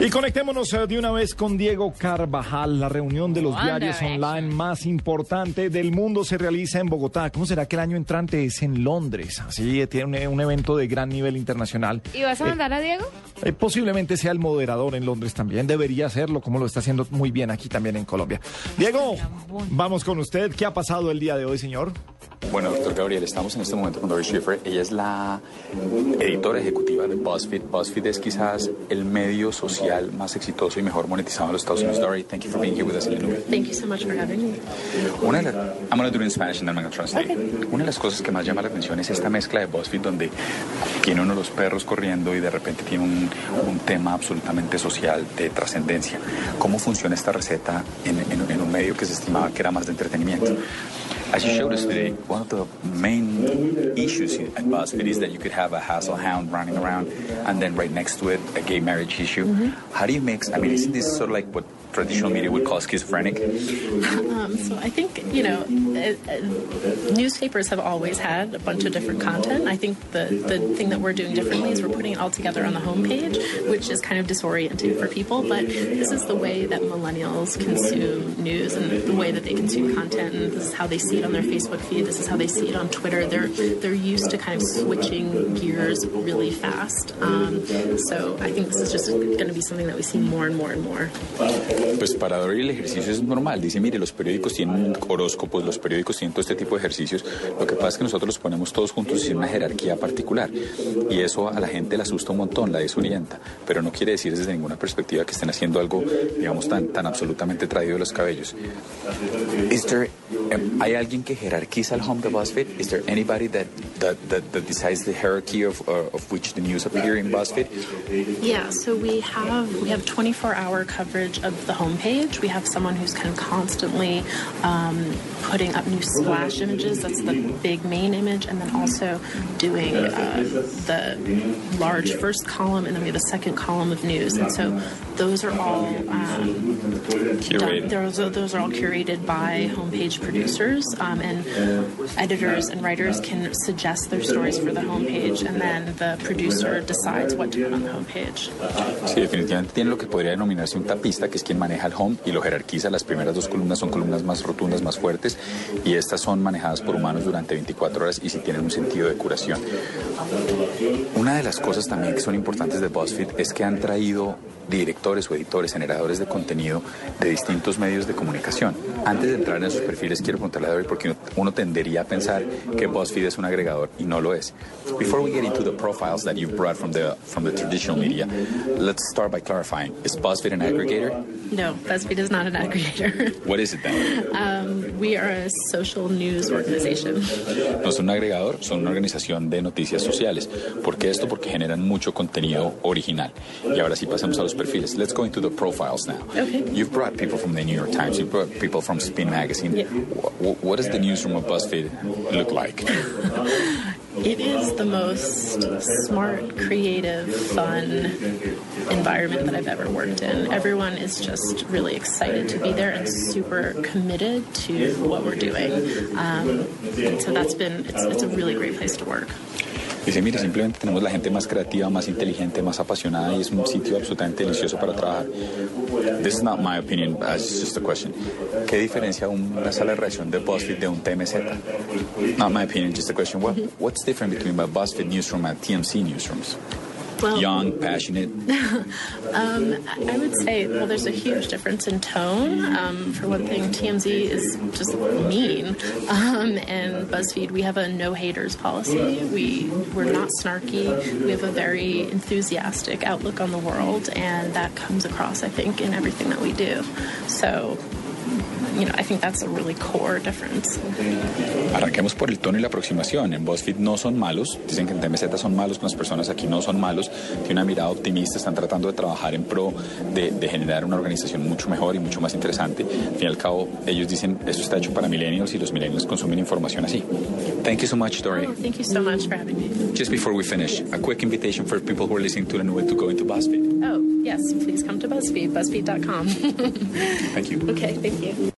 Y conectémonos eh, de una vez con Diego Carvajal. La reunión de los diarios online más importante del mundo se realiza en Bogotá. ¿Cómo será que el año entrante es en Londres? Así eh, tiene un, evento de gran nivel internacional. ¿Y vas a mandar a Diego? Eh, posiblemente sea el moderador en Londres también. Debería hacerlo, como lo está haciendo muy bien aquí también en Colombia. Diego, vamos con usted. ¿Qué ha pasado el día de hoy, señor? Bueno, doctor Gabriel, estamos en este momento con Doris Schiffer. Ella es la editora ejecutiva de BuzzFeed. BuzzFeed es quizás el medio social más exitoso y mejor monetizado en los Estados Unidos. Dory, thank you for being here with us in the nube. Thank you so much for having me. Una de las, I'm going to do it in Spanish and then I'm going to translate. Una de las cosas que más llama la atención es esta mezcla de BuzzFeed donde tiene uno de los perros corriendo y de repente tiene un, un tema absolutamente social de trascendencia. ¿Cómo funciona esta receta en, en- en un medio que se estimaba que era más de entretenimiento? As you showed us today, one of the main issues at BuzzFeed is that you could have a basset hound running around and then right next to it, a gay marriage issue. How do you mix? I mean, isn't this sort of like what traditional media would call schizophrenic? Um, so I think you know, uh, uh, newspapers have always had a bunch of different content. I think the the thing that we're doing differently is we're putting it all together on the homepage, which is kind of disorienting for people. But this is the way that millennials consume news and the way that they consume content, and this is how they see it on their Facebook feed. This is how they see it on Twitter. They're they're used to kind of switching gears really fast. Um, so I think this is just going to be something that we see more and more and more. Pues para Dory el ejercicio es normal. Dice, mire, los periódicos tienen horóscopos, los periódicos tienen todo este tipo de ejercicios. Lo que pasa es que nosotros los ponemos todos juntos sin una jerarquía particular. Y eso a la gente le asusta un montón, la desorienta. Pero no quiere decir desde ninguna perspectiva que estén haciendo algo, digamos, tan, tan absolutamente traído de los cabellos. Is there, que jerarquiza el home Is there anybody that, that, that, that decides the hierarchy of, uh, of which the news appear in BuzzFeed? Yeah, so we have we have 24 hour coverage of the homepage. We have someone who's kind of constantly um, putting up new splash images. That's the big main image, and then also doing uh, the large first column, and then we have a second column of news. And so those are all um, Curated. done- those are, those are all curated by homepage producers, um, and editors and writers can suggest their stories for the homepage, and then the producer decides what to put on the homepage. Sí, definitivamente tiene lo que podría denominarse un tapista, que es quien maneja el home y lo jerarquiza. Las primeras dos columnas son columnas más rotundas, más fuertes, y estas son manejadas por humanos durante 24 horas y si tienen un sentido de curación. Una de las cosas también que son importantes de BuzzFeed es que han traído directores o editores, generadores de contenido de distintos medios de comunicación. Antes de entrar en sus perfiles, quiero preguntarle a David porque uno tendería a pensar que BuzzFeed es un agregador y no lo es. Before we get into the profiles that you've brought from the from the traditional media, let's start by clarifying: Is BuzzFeed an aggregator? No, BuzzFeed is not an aggregator. What is it then? Um, we are a social news organization. No son un agregador, son una organización de noticias sociales. ¿Por qué esto? Porque generan mucho contenido original. Y ahora sí pasemos a los perfiles. Let's go into the profiles now. Okay. You've brought people from the New York Times. You've brought people from Spin Magazine. Yeah. Wh- what does the newsroom of BuzzFeed look like? It is the most smart, creative, fun environment that I've ever worked in. Everyone is just really excited to be there and super committed to what we're doing. Um, so that's been, it's, it's a really great place to work. Dice, mire, simplemente tenemos la gente más creativa, más inteligente, más apasionada y es un sitio absolutamente delicioso para trabajar. This is not my opinion, it's just a question. ¿Qué diferencia una sala de redacción de BuzzFeed de un TMZ? Not my opinion, just a question. What, what's different between a BuzzFeed newsroom and TMC newsrooms? Well, Young, passionate. Um, I would say, well, there's a huge difference in tone. Um, for one thing, TMZ is just mean, um, and BuzzFeed we have a no haters policy. We we're not snarky. We have a very enthusiastic outlook on the world, and that comes across, I think, in everything that we do. So. You know, I think that's a really core difference. Arranquemos por el tono y la aproximación. En BuzzFeed no son malos, dicen que en TMZ son malos, con las personas aquí no son malos, tienen una mirada optimista, están tratando de trabajar en pro de, de generar una organización mucho mejor y mucho más interesante. Al fin y al cabo, ellos dicen, esto está hecho para millennials y los millennials consumen información así. Thank you so much, Dory. Oh, thank you so much for having me. Just before we finish, a quick invitation for people who are listening to the new to go into BuzzFeed. Oh, yes, please come to BuzzFeed, buzzfeed.com. Thank you. okay, thank you.